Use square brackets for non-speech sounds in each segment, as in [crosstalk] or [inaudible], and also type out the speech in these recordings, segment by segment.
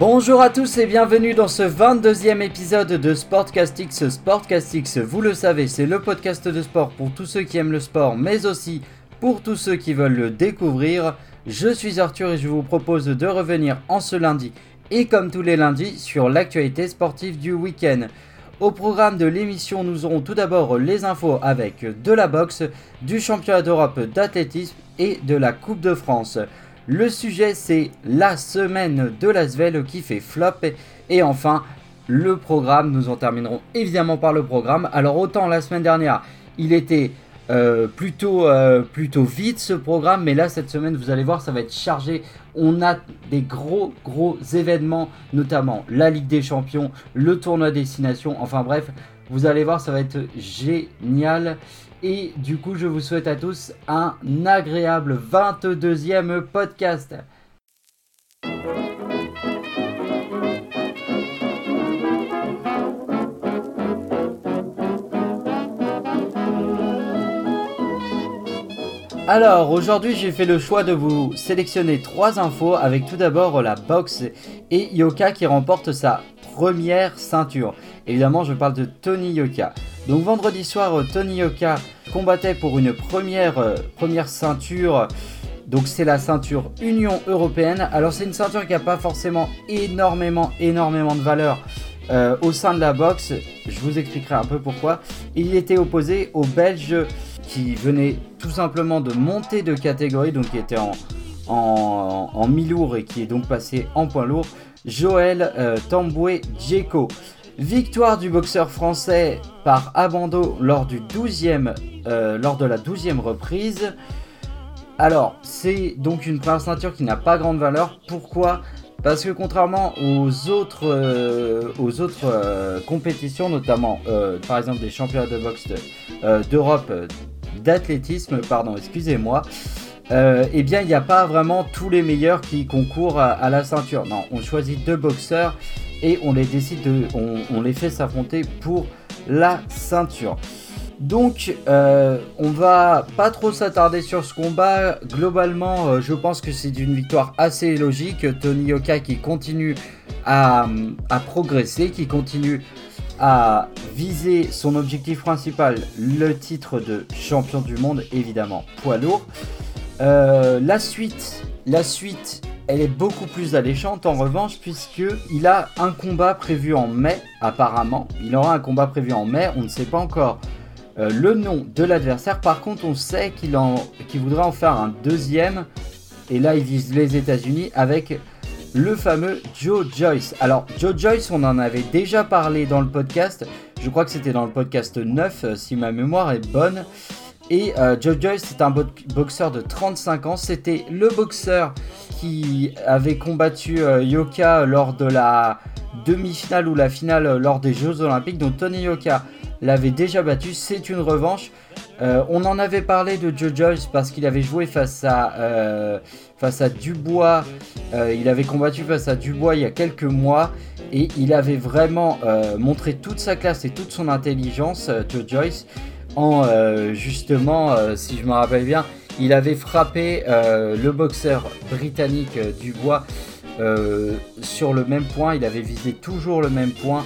Bonjour à tous et bienvenue dans ce 22e épisode de Sportcastix. Sportcastix, vous le savez, c'est le podcast de sport pour tous ceux qui aiment le sport, mais aussi pour tous ceux qui veulent le découvrir. Je suis Arthur et je vous propose de revenir en ce lundi et comme tous les lundis sur l'actualité sportive du week-end. Au programme de l'émission, nous aurons tout d'abord les infos avec de la boxe, du championnat d'Europe d'athlétisme et de la Coupe de France. Le sujet c'est la semaine de l'Asvel qui fait flop. Et enfin, le programme, nous en terminerons évidemment par le programme. Alors autant la semaine dernière, il était euh, plutôt, euh, plutôt vite ce programme, mais là cette semaine vous allez voir ça va être chargé. On a des gros gros événements, notamment la Ligue des Champions, le tournoi destination, enfin bref, vous allez voir ça va être génial. Et du coup, je vous souhaite à tous un agréable 22e podcast. Alors aujourd'hui j'ai fait le choix de vous sélectionner trois infos avec tout d'abord la boxe et Yoka qui remporte sa première ceinture. Évidemment je parle de Tony Yoka. Donc vendredi soir, Tony Yoka combattait pour une première, euh, première ceinture. Donc c'est la ceinture Union Européenne. Alors c'est une ceinture qui n'a pas forcément énormément, énormément de valeur euh, au sein de la boxe. Je vous expliquerai un peu pourquoi. Il était opposé au Belge qui venait tout simplement de monter de catégorie, donc qui était en, en, mi-lourd et qui est donc passé en point lourd, Joël euh, Tamboué Djeko. Victoire du boxeur français par abandon lors, du 12e, euh, de la 12e reprise. Alors, c'est donc une première ceinture qui n'a pas grande valeur. Pourquoi? Parce que contrairement aux autres, aux autres euh, compétitions, notamment par exemple des championnats de boxe d'Europe d'athlétisme, pardon, excusez-moi, eh bien il n'y a pas vraiment tous les meilleurs qui concourent à la ceinture. Non, on choisit deux boxeurs et on les décide de, on, les fait s'affronter pour la ceinture. Donc, euh, on va pas trop s'attarder sur ce combat. Globalement, euh, je pense que c'est une victoire assez logique. Tony Yoka qui continue à, progresser, qui continue à viser son objectif principal, le titre de champion du monde, évidemment, poids lourd. Euh, la suite, la suite elle est beaucoup plus alléchante en revanche puisque il a un combat prévu en mai apparemment. Il aura un combat prévu en mai, on ne sait pas encore euh, le nom de l'adversaire. Par contre, on sait qu'il voudrait en faire un deuxième et là il vise les États-Unis avec le fameux Joe Joyce. Alors Joe Joyce, on en avait déjà parlé dans le podcast. Je crois que c'était dans le podcast 9 euh, si ma mémoire est bonne. Et euh, Joe Joyce, c'est un boxeur de 35 ans. C'était le boxeur qui avait combattu euh, Yoka lors de la demi-finale ou la finale euh, lors des Jeux Olympiques. Donc Tony Yoka l'avait déjà battu. C'est une revanche. on en avait parlé de Joe Joyce parce qu'il avait joué face à, face à Dubois. il avait combattu face à Dubois il y a quelques mois. Et il avait vraiment montré toute sa classe et toute son intelligence, Joe Joyce en euh, justement, euh, si je me rappelle bien, il avait frappé euh, le boxeur britannique Dubois sur le même point. Il avait visé toujours le même point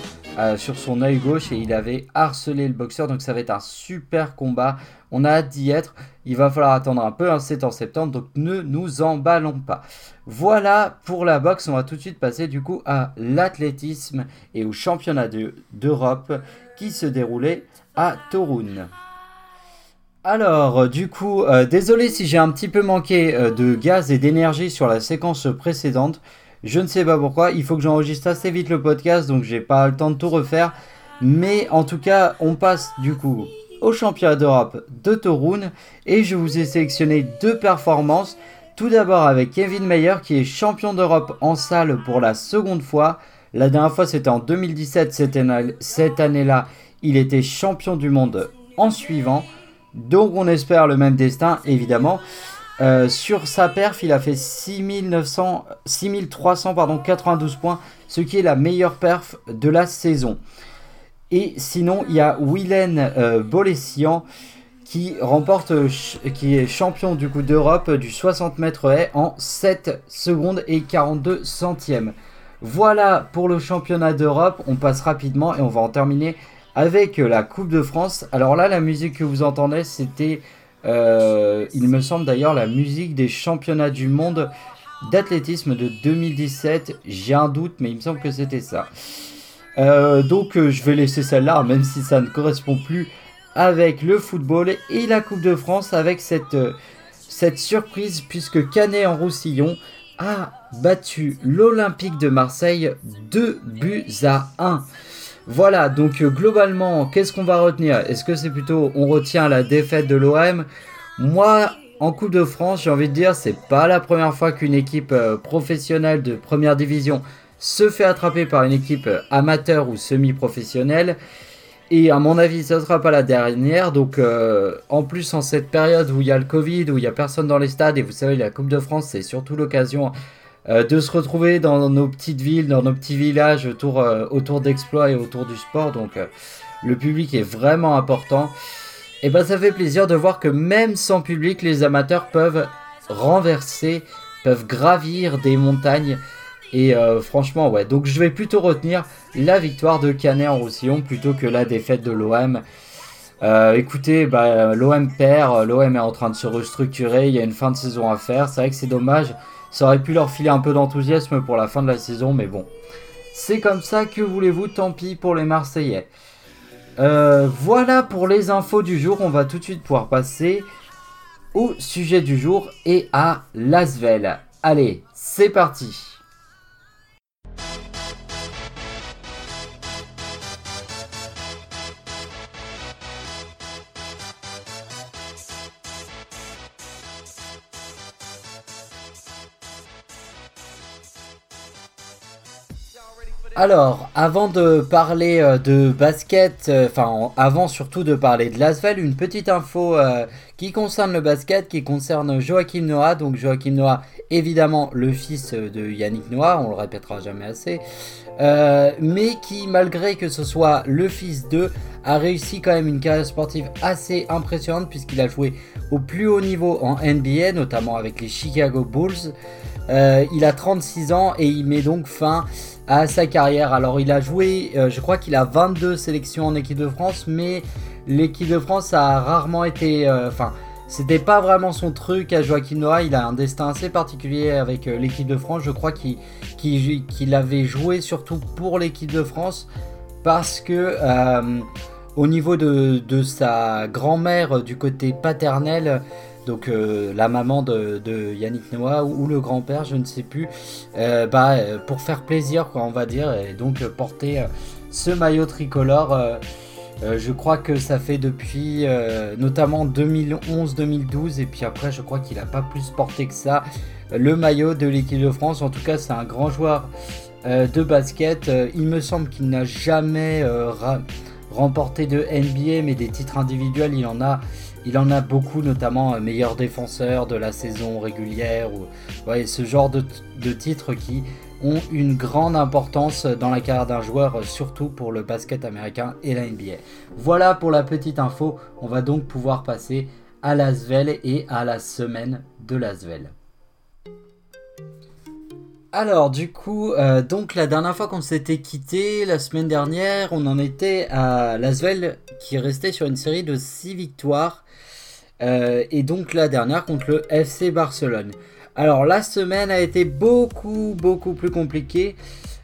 sur son œil gauche et il avait harcelé le boxeur. Donc ça va être un super combat. On a hâte d'y être. Il va falloir attendre un peu. Hein, c'est en septembre, donc ne nous emballons pas. Voilà pour la boxe. On va tout de suite passer du coup à l'athlétisme et au championnat d'Europe qui se déroulait à Torun. Alors, du coup, euh, désolé si j'ai un petit peu manqué euh, de gaz et d'énergie sur la séquence précédente. Je ne sais pas pourquoi. Il faut que j'enregistre assez vite le podcast, donc j'ai pas le temps de tout refaire. Mais en tout cas, on passe du coup au championnat d'Europe de Torun et je vous ai sélectionné deux performances. Tout d'abord avec Kevin Mayer qui est champion d'Europe en salle pour la seconde fois. La dernière fois c'était en 2017, cette année-là il était champion du monde en suivant. Donc on espère le même destin, évidemment. Euh, sur sa perf, il a fait 6900, 6392 points, ce qui est la meilleure perf de la saison. Et sinon, il y a Willen euh, Bolessian qui remporte, euh, qui est champion du coup d'Europe du 60 mètres haie en 7 secondes et 42 centièmes. Voilà pour le championnat d'Europe. On passe rapidement et on va en terminer avec la Coupe de France. Alors là, la musique que vous entendez, c'était, euh, il me semble d'ailleurs, la musique des championnats du monde d'athlétisme de 2017. J'ai un doute, mais il me semble que c'était ça. Euh, donc euh, je vais laisser celle-là, même si ça ne correspond plus avec le football et la Coupe de France avec cette, cette surprise puisque Canet en Roussillon a battu l'Olympique de Marseille 2 buts à 1. Voilà, donc euh, globalement, qu'est-ce qu'on va retenir? Est-ce que c'est plutôt on retient la défaite de l'OM Moi, en Coupe de France, j'ai envie de dire, c'est pas la première fois qu'une équipe euh, professionnelle de première division se fait attraper par une équipe euh, amateur ou semi-professionnelle. Et à mon avis, ce ne sera pas la dernière. Donc, en plus, en cette période où il y a le Covid, où il n'y a personne dans les stades, et vous savez, la Coupe de France, c'est surtout l'occasion euh, de se retrouver dans nos petites villes, dans nos petits villages autour, euh, autour d'exploits et autour du sport. Donc euh, le public est vraiment important. Et ben ça fait plaisir de voir que même sans public, les amateurs peuvent renverser, peuvent gravir des montagnes. Et franchement, ouais. Donc je vais plutôt retenir la victoire de Canet en Roussillon plutôt que la défaite de l'OM. écoutez, bah, l'OM perd, l'OM est en train de se restructurer, il y a une fin de saison à faire. C'est vrai que c'est dommage ça aurait pu leur filer un peu d'enthousiasme pour la fin de la saison, mais bon. C'est comme ça, que voulez-vous, tant pis pour les Marseillais. Euh, voilà pour les infos du jour, on va tout de suite pouvoir passer au sujet du jour et à Lasvel. Allez, c'est parti Alors, avant de parler euh, de basket, euh, enfin avant surtout de parler de Lasvel, une petite info euh, qui concerne le basket, qui concerne Joachim Noah. Donc Joachim Noah, évidemment le fils de Yannick Noah, on le répétera jamais assez, mais qui malgré que ce soit le fils d'eux, a réussi quand même une carrière sportive assez impressionnante puisqu'il a joué au plus haut niveau en NBA, notamment avec les Chicago Bulls. il a 36 ans et il met donc fin à sa carrière. Alors il a joué, euh, je crois qu'il a 22 sélections en équipe de France, mais l'équipe de France a rarement été... Euh, enfin, c'était pas vraiment son truc à Joachim Noah. Il a un destin assez particulier avec euh, l'équipe de France. Je crois qu'il avait joué surtout pour l'équipe de France parce que au niveau de, de sa grand-mère du côté paternel, donc euh, la maman de, Yannick Noah ou, le grand-père, je ne sais plus, euh, bah, euh, pour faire plaisir, quoi, on va dire, et donc porter ce maillot tricolore. je crois que ça fait depuis notamment 2011-2012 et puis après je crois qu'il n'a pas plus porté que ça le maillot de l'équipe de France. En tout cas c'est un grand joueur de basket. il me semble qu'il n'a jamais remporté de NBA mais des titres individuels il en a il en a beaucoup, notamment euh, meilleur défenseur de la saison régulière, ou ce genre de, titres qui ont une grande importance dans la carrière d'un joueur, surtout pour le basket américain et la NBA. Voilà pour la petite info, on va donc pouvoir passer à l'Asvel et à la semaine de l'Asvel. Alors du coup, euh, donc la dernière fois qu'on s'était quitté, la semaine dernière, on en était à l'Asvel qui restait sur une série de 6 victoires euh, et donc la dernière contre le FC Barcelone. Alors la semaine a été beaucoup beaucoup plus compliquée.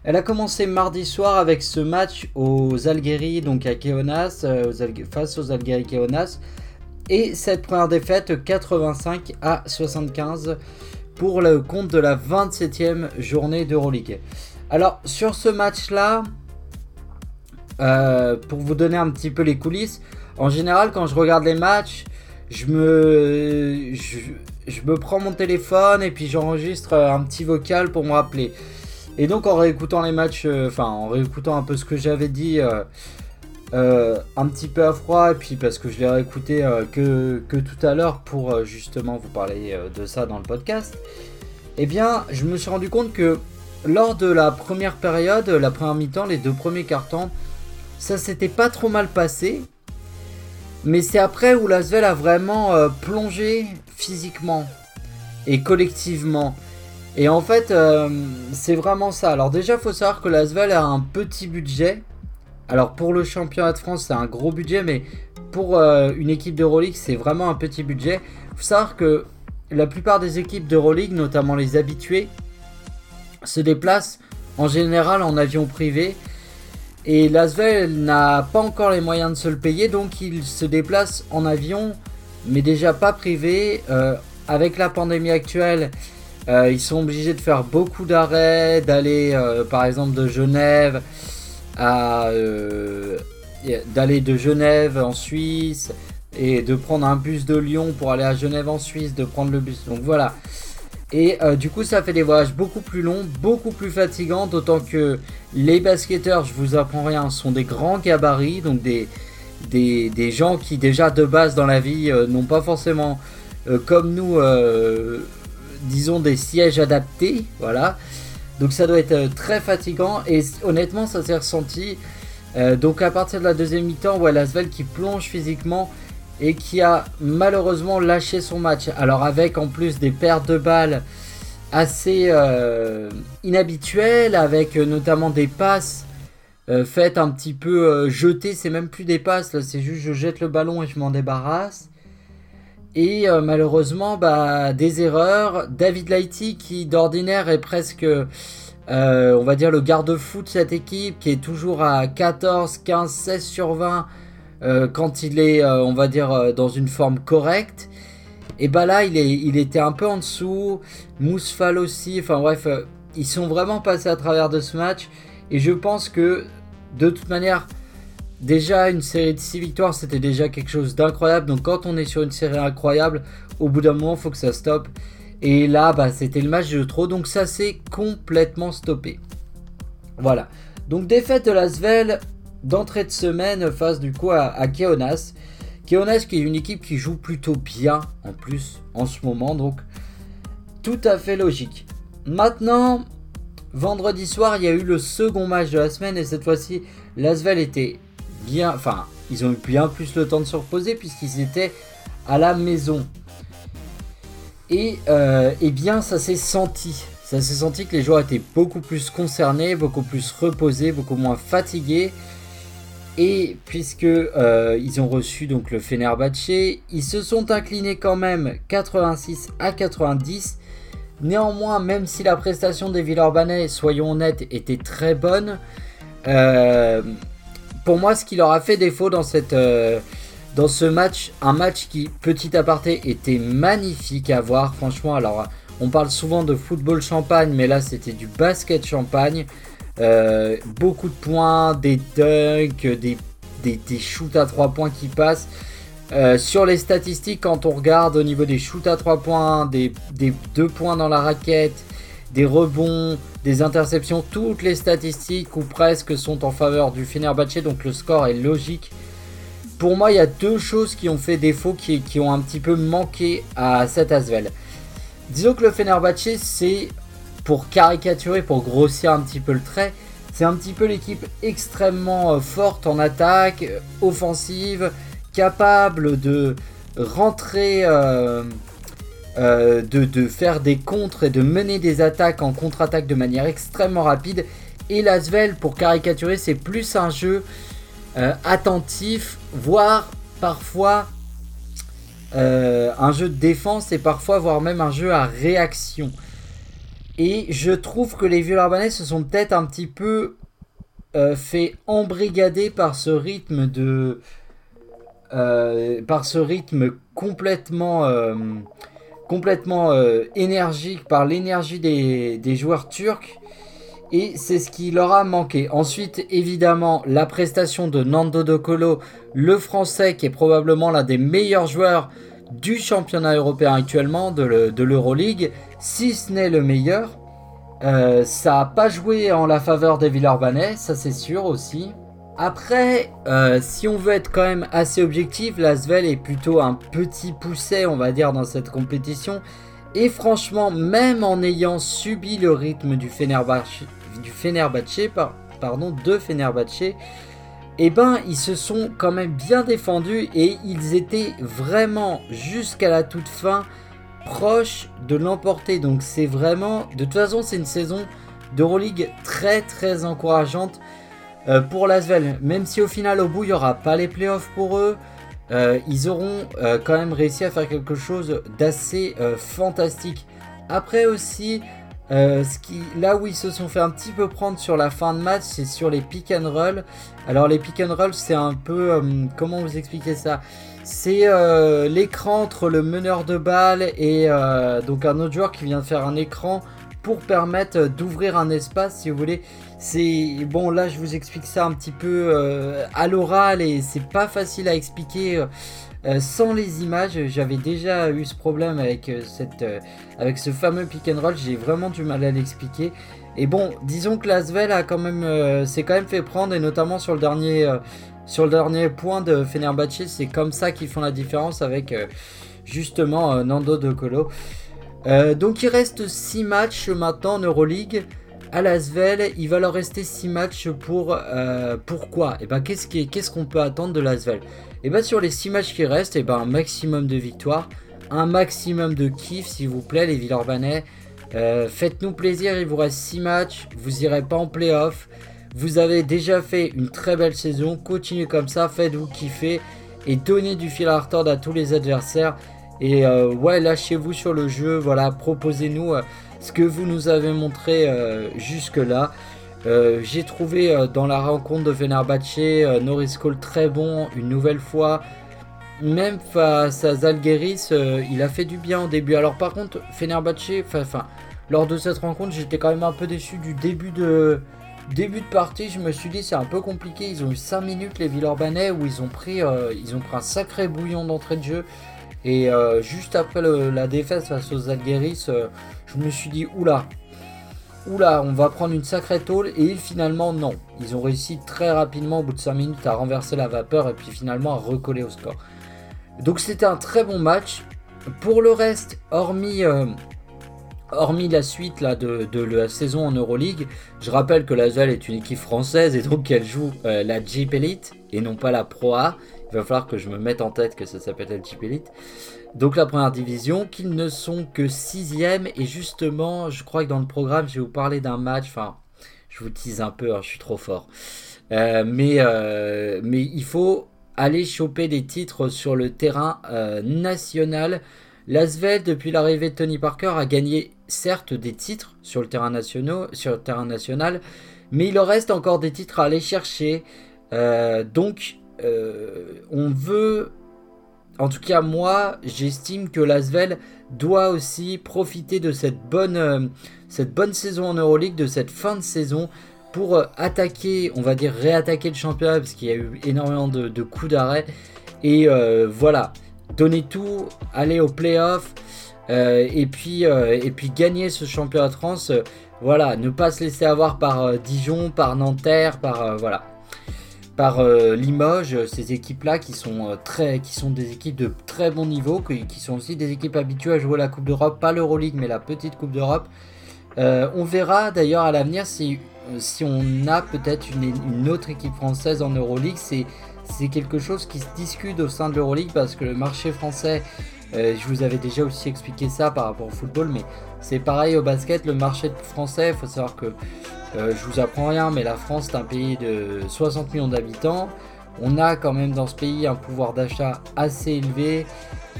Elle a commencé mardi soir avec ce match aux Algéries, donc à Keonas, euh, face aux Algéries Keonas. Et cette première défaite 85 à 75 pour le compte de la 27e journée d'Euroleague. Alors sur ce match-là, euh, pour vous donner un petit peu les coulisses, en général quand je regarde les matchs, je me, je, me prends mon téléphone et puis j'enregistre un petit vocal pour me rappeler. Et donc en réécoutant les matchs, euh, enfin en réécoutant un peu ce que j'avais dit euh, euh, un petit peu à froid, et puis parce que je l'ai réécouté que, que, tout à l'heure pour justement vous parler de ça dans le podcast, eh bien je me suis rendu compte que lors de la première période, la première mi-temps, les deux premiers cartons, ça s'était pas trop mal passé. Mais c'est après où Lasvel a vraiment euh, plongé physiquement et collectivement. Et en fait, euh, c'est vraiment ça. Alors déjà, faut savoir que l'Asvel a un petit budget. Alors pour le championnat de France, c'est un gros budget, mais pour euh, une équipe d'Euroleague, c'est vraiment un petit budget. Il faut savoir que la plupart des équipes d'Euroleague, notamment les habitués, se déplacent en général en avion privé. Et l'Asvel n'a pas encore les moyens de se le payer, donc il se déplace en avion, mais déjà pas privé. Euh, avec la pandémie actuelle, euh, ils sont obligés de faire beaucoup d'arrêts, d'aller par exemple de Genève euh, d'aller de Genève en Suisse et de prendre un bus de Lyon pour aller à Genève en Suisse, de prendre le bus. Donc voilà. Et du coup, ça fait des voyages beaucoup plus longs, beaucoup plus fatigants, d'autant que les basketteurs, je vous apprends rien, sont des grands gabarits, donc des, des, des gens qui déjà de base dans la vie n'ont pas forcément comme nous disons, des sièges adaptés. Voilà. Donc ça doit être euh, très fatigant et honnêtement ça s'est ressenti. Euh, donc à partir de la deuxième mi-temps, ouais, Lasvel qui plonge physiquement et qui a malheureusement lâché son match. Alors avec en plus des pertes de balles assez euh, inhabituelles, avec notamment des passes faites un petit peu jetées, c'est même plus des passes, là c'est juste je jette le ballon et je m'en débarrasse. Et euh, malheureusement, bah, des erreurs. David Lighty, qui d'ordinaire est presque, euh, on va dire, le garde-fou de cette équipe, qui est toujours à 14, 15, 16 sur 20 euh, quand il est, on va dire, dans une forme correcte. Et bah là, il, est, il était un peu en dessous. Mousfal aussi. Enfin bref, ils sont vraiment passés à travers de ce match. Et je pense que, de toute manière, Déjà, une série de 6 victoires, c'était déjà quelque chose d'incroyable. Donc, quand on est sur une série incroyable, au bout d'un moment, il faut que ça stoppe. Et là, bah, c'était le match de trop. Donc, ça s'est complètement stoppé. Voilà. Donc, défaite de Lasvel d'entrée de semaine face du coup à, Keonas. Keonas qui est une équipe qui joue plutôt bien en plus en ce moment. Donc, tout à fait logique. Maintenant, vendredi soir, il y a eu le second match de la semaine. Et cette fois-ci, Lasvel était bien, enfin, ils ont eu bien plus le temps de se reposer puisqu'ils étaient à la maison. Et euh, eh bien, ça s'est senti. Ça s'est senti que les joueurs étaient beaucoup plus concernés, beaucoup plus reposés, beaucoup moins fatigués. Et puisque euh, ils ont reçu donc le Fenerbahce, ils se sont inclinés quand même 86 à 90. Néanmoins, même si la prestation des Villeurbanais, soyons honnêtes, était très bonne, euh, pour moi, ce qui leur a fait défaut euh, dans ce match, un match qui, petit aparté, était magnifique à voir. Franchement, alors, on parle souvent de football champagne, mais là, c'était du basket champagne. Euh, beaucoup de points, des dunks, des, des, shoots à 3 points qui passent. Euh, sur les statistiques, quand on regarde au niveau des shoots à 3 points, des, des 2 points dans la raquette, des rebonds, des interceptions, toutes les statistiques ou presque sont en faveur du Fenerbahce, donc le score est logique. Pour moi, il y a deux choses qui ont fait défaut, qui, ont un petit peu manqué à cet Asvel. Disons que le Fenerbahce, c'est, pour caricaturer, pour grossir un petit peu le trait, c'est un petit peu l'équipe extrêmement euh, forte en attaque, euh, offensive, capable de rentrer... Euh, euh, de, faire des contres et de mener des attaques en contre-attaque de manière extrêmement rapide. Et Lasvel, pour caricaturer, c'est plus un jeu euh, attentif, voire parfois euh, un jeu de défense et parfois voire même un jeu à réaction. Et je trouve que les vieux urbanais se sont peut-être un petit peu fait embrigader par ce rythme de... par ce rythme complètement complètement euh, énergique par l'énergie des, joueurs turcs. Et c'est ce qui leur a manqué. Ensuite, évidemment, la prestation de Nando De Colo, le français qui est probablement l'un des meilleurs joueurs du championnat européen actuellement, de l'Euroleague, si ce n'est le meilleur. Euh, ça n'a pas joué en la faveur des Villeurbanais, ça c'est sûr aussi. Après, euh, si on veut être quand même assez objectif, l'Asvel est plutôt un petit pousset, on va dire, dans cette compétition. Et franchement, même en ayant subi le rythme du Fenerbahce, pardon, de Fenerbahce, eh ben, ils se sont quand même bien défendus et ils étaient vraiment jusqu'à la toute fin proche de l'emporter. Donc c'est vraiment, de toute façon, c'est une saison d'Euroleague très très encourageante euh, pour l'Asvel. Même si au final, au bout, il n'y aura pas les playoffs pour eux, euh, ils auront euh, quand même réussi à faire quelque chose d'assez fantastique. Après aussi, là où ils se sont fait un petit peu prendre sur la fin de match, c'est sur les pick and roll. Alors les pick and roll, c'est un peu, comment vous expliquer ça? C'est l'écran entre le meneur de balle et donc un autre joueur qui vient de faire un écran pour permettre d'ouvrir un espace si vous voulez. C'est bon là je vous explique ça un petit peu euh, à l'oral et c'est pas facile à expliquer euh, euh, sans les images. J'avais déjà eu ce problème avec cette avec ce fameux pick and roll, j'ai vraiment du mal à l'expliquer. Et bon, disons que Lasvel a quand même s'est quand même fait prendre et notamment sur le dernier sur le dernier point de Fenerbahce, c'est comme ça qu'ils font la différence avec justement Nando De Colo. Euh, donc il reste 6 matchs maintenant en Euroleague. À Lasvel, il va leur rester 6 matchs pour... Euh, pourquoi Et eh ben qu'est-ce qu'on peut attendre de Lasvel Et eh ben sur les 6 matchs qui restent, et eh ben un maximum de victoires, un maximum de kiff s'il vous plaît les Villeurbanais. Euh, faites-nous plaisir, il vous reste 6 matchs, vous irez pas en playoff. Vous avez déjà fait une très belle saison, continuez comme ça, faites-vous kiffer et donnez du fil à retordre à tous les adversaires. Et euh, ouais, lâchez-vous sur le jeu, voilà, proposez-nous euh, ce que vous nous avez montré euh, jusque-là. J'ai trouvé dans la rencontre de Fenerbahce Norris Cole très bon une nouvelle fois. Même face à Zalgiris, il a fait du bien au début. Alors par contre, Fenerbahce, enfin, lors de cette rencontre, j'étais quand même un peu déçu du début de, début partie. Je me suis dit c'est un peu compliqué. Ils ont eu 5 minutes les Villeurbanais où ils ont pris un sacré bouillon d'entrée de jeu. Et euh, juste après la défaite face aux Algeris, euh, je me suis dit oula, oula, on va prendre une sacrée tôle. Et finalement, non. Ils ont réussi très rapidement, au bout de 5 minutes, à renverser la vapeur et puis finalement à recoller au score. Donc c'était un très bon match. Pour le reste, hormis, euh, la suite de, la saison en Euroleague, je rappelle que la ZEL est une équipe française et donc elle joue la Jeep Elite et non pas la Pro A. Il va falloir que je me mette en tête que ça s'appelle LGP Elite. Donc la première division, qu'ils ne sont que sixième. Et justement, je crois que dans le programme, je vais vous parler d'un match. Enfin, je vous tease un peu, hein, je suis trop fort. Euh, mais, euh, mais il faut aller choper des titres sur le terrain euh, national. L'Asvel, depuis l'arrivée de Tony Parker, a gagné certes des titres sur le terrain, national, mais il en reste encore des titres à aller chercher. donc euh, on veut, en tout cas moi, j'estime que l'Asvel doit aussi profiter de cette bonne, euh, cette bonne saison en Euroleague, de cette fin de saison pour euh, attaquer, on va dire réattaquer le championnat parce qu'il y a eu énormément de, coups d'arrêt. Et voilà, donner tout, aller au playoff et, puis, et puis gagner ce championnat de France. voilà, ne pas se laisser avoir par Dijon, par Nanterre, par voilà par euh, Limoges, ces équipes-là qui sont euh, qui sont des équipes de très bon niveau, qui, sont aussi des équipes habituées à jouer la Coupe d'Europe, pas l'Euroleague mais la petite Coupe d'Europe. Euh, on verra d'ailleurs à l'avenir si, si on a peut-être une, autre équipe française en Euroleague. C'est, c'est quelque chose qui se discute au sein de l'Euroleague parce que le marché français, je vous avais déjà aussi expliqué ça par rapport au football, mais c'est pareil au basket, le marché français, il faut savoir que euh, je vous apprends rien, mais la France est un pays de 60 millions d'habitants. On a quand même dans ce pays un pouvoir d'achat assez élevé.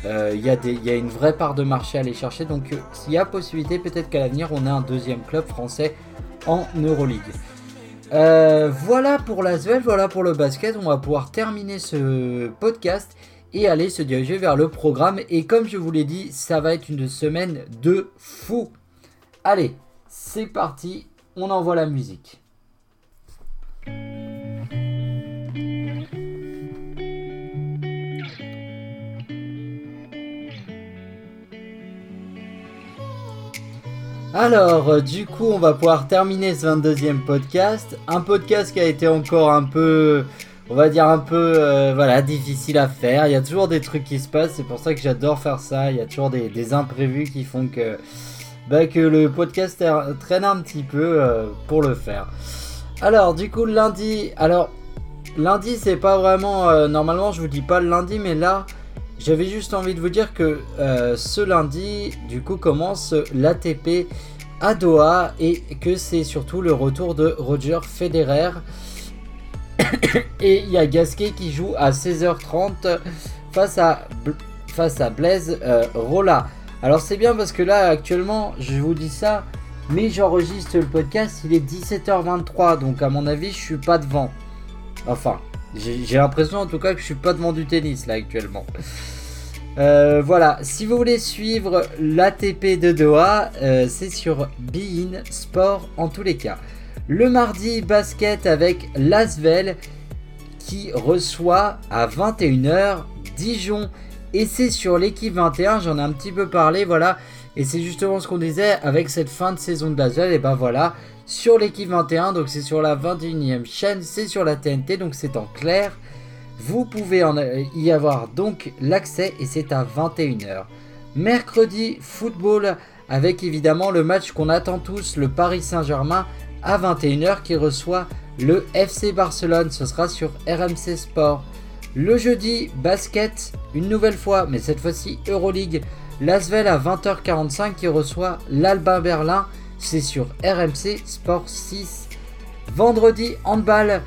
Euh, il y, a une vraie part de marché à aller chercher. Donc euh, s'il y a possibilité, peut-être qu'à l'avenir, on a un deuxième club français en Euroleague. voilà pour la voilà pour le basket. On va pouvoir terminer ce podcast et aller se diriger vers le programme. Et comme je vous l'ai dit, ça va être une semaine de fou. Allez, c'est parti, on envoie la musique. Alors, euh, du coup, on va pouvoir terminer ce 22e podcast. Un podcast qui a été encore un peu, on va dire un peu, euh, voilà, difficile à faire. Il y a toujours des trucs qui se passent, c'est pour ça que j'adore faire ça. Il y a toujours des imprévus qui font que bah, le podcast traîne un petit peu euh, pour le faire. Alors, du coup, lundi. Alors, lundi, c'est pas vraiment. Euh, normalement, je vous dis pas le lundi, mais là, j'avais juste envie de vous dire que ce lundi, du coup, commence l'ATP à Doha et que c'est surtout le retour de Roger Federer. [coughs] et il y a Gasquet qui joue à 16h30 face à, Blaise euh, Rolla. Alors c'est bien parce que là actuellement, je vous dis ça, mais j'enregistre le podcast, il est 17h23, donc à mon avis, je suis pas devant. Enfin, j'ai l'impression en tout cas que je suis pas devant du tennis là actuellement. Euh, voilà, si vous voulez suivre l'ATP de Doha, euh, c'est sur Bein Sport en tous les cas. Le mardi, basket avec Lasvel qui reçoit à 21h Dijon. Et c'est sur l'équipe 21, j'en ai un petit peu parlé, voilà. Et c'est justement ce qu'on disait avec cette fin de saison de Lasvel, et ben voilà, sur l'équipe 21, donc c'est sur la 21e chaîne, c'est sur la TNT, donc c'est en clair. Vous pouvez en y avoir donc l'accès et c'est à 21h. Mercredi, football avec évidemment le match qu'on attend tous, le Paris Saint-Germain à 21h qui reçoit le FC Barcelone. Ce sera sur RMC Sport. Le jeudi, basket, une nouvelle fois, mais cette fois-ci Euroleague. Lasvel à 20h45 qui reçoit l'Alba Berlin. C'est sur RMC Sport 6. Vendredi, handball.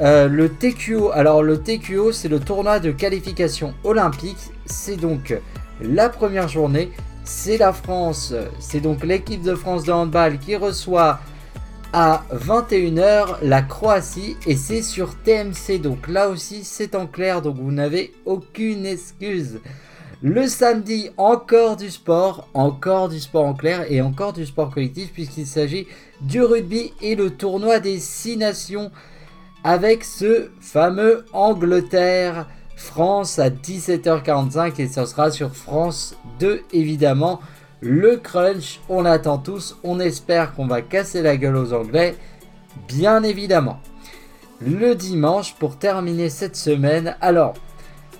Euh, le TQO, alors le TQO c'est le tournoi de qualification olympique, c'est donc la première journée, c'est la France, c'est donc l'équipe de France de handball qui reçoit à 21h la Croatie et c'est sur TMC donc là aussi c'est en clair donc vous n'avez aucune excuse. Le samedi encore du sport, encore du sport en clair et encore du sport collectif puisqu'il s'agit du rugby et le tournoi des 6 nations avec ce fameux Angleterre France à 17h45 et ce sera sur France 2 évidemment. Le crunch, on l'attend tous, on espère qu'on va casser la gueule aux Anglais, bien évidemment. Le dimanche, pour terminer cette semaine, alors,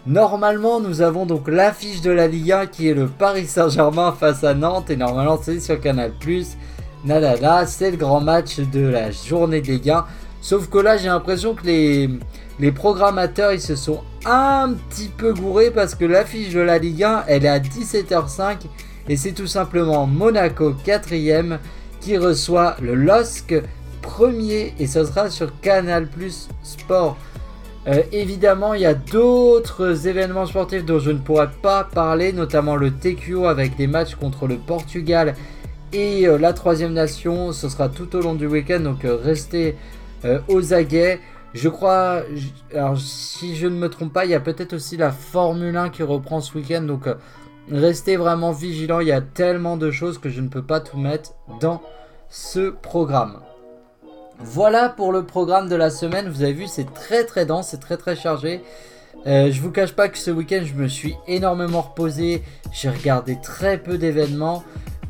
normalement nous avons donc l'affiche de la Ligue 1 qui est le Paris Saint-Germain face à Nantes et normalement c'est sur Canal+. Nadala, c'est le grand match de la journée des gains. Sauf que là, j'ai l'impression que les, les programmateurs, ils se sont un petit peu gourés parce que l'affiche de la Ligue 1, elle est à 17h05 et c'est tout simplement Monaco 4ème qui reçoit le LOSC premier et ce sera sur Canal Plus Sport. Euh, évidemment, il y a d'autres événements sportifs dont je ne pourrais pas parler, notamment le TQO avec des matchs contre le Portugal et euh, la troisième nation. Ce sera tout au long du week-end, donc euh, restez euh, aux aguets. Je crois, alors si je ne me trompe pas, il y a peut-être aussi la Formule 1 qui reprend ce week-end. Donc restez vraiment vigilants. Il y a tellement de choses que je ne peux pas tout mettre dans ce programme. Voilà pour le programme de la semaine. Vous avez vu, c'est très très dense, c'est très très chargé. Euh, je vous cache pas que ce week-end, je me suis énormément reposé. J'ai regardé très peu d'événements.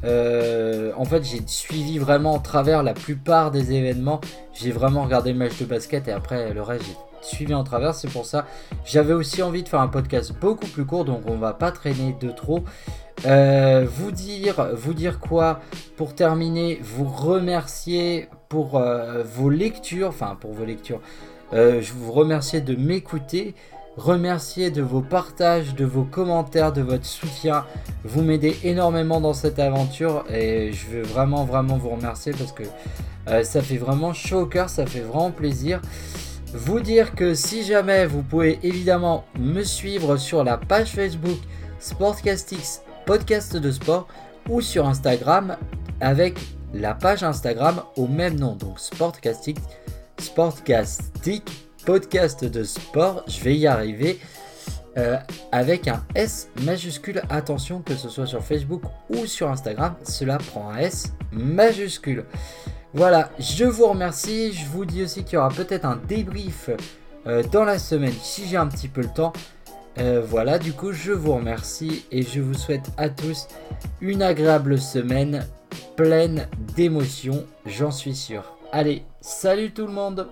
Euh, en fait, j'ai suivi vraiment en travers la plupart des événements. J'ai vraiment regardé le match de basket et après le reste, j'ai suivi en travers. C'est pour ça. J'avais aussi envie de faire un podcast beaucoup plus court, donc on va pas traîner de trop. Euh, vous dire, vous dire quoi pour terminer Vous remercier pour euh, vos lectures, enfin pour vos lectures. je vous remercie de m'écouter remercier de vos partages, de vos commentaires, de votre soutien. Vous m'aidez énormément dans cette aventure et je veux vraiment vraiment vous remercier parce que euh, ça fait vraiment chaud au cœur, ça fait vraiment plaisir. Vous dire que si jamais vous pouvez évidemment me suivre sur la page Facebook Sportcastix podcast de sport ou sur Instagram avec la page Instagram au même nom donc Sportcastix Sportcastic podcast de sport, je vais y arriver, euh, avec un S majuscule. Attention, que ce soit sur Facebook ou sur Instagram, cela prend un S majuscule. Voilà, je vous remercie. Je vous dis aussi qu'il y aura peut-être un débrief euh, dans la semaine si j'ai un petit peu le temps. Euh, voilà, du coup, je vous remercie et je vous souhaite à tous une agréable semaine pleine d'émotions, j'en suis sûr. Allez, salut tout le monde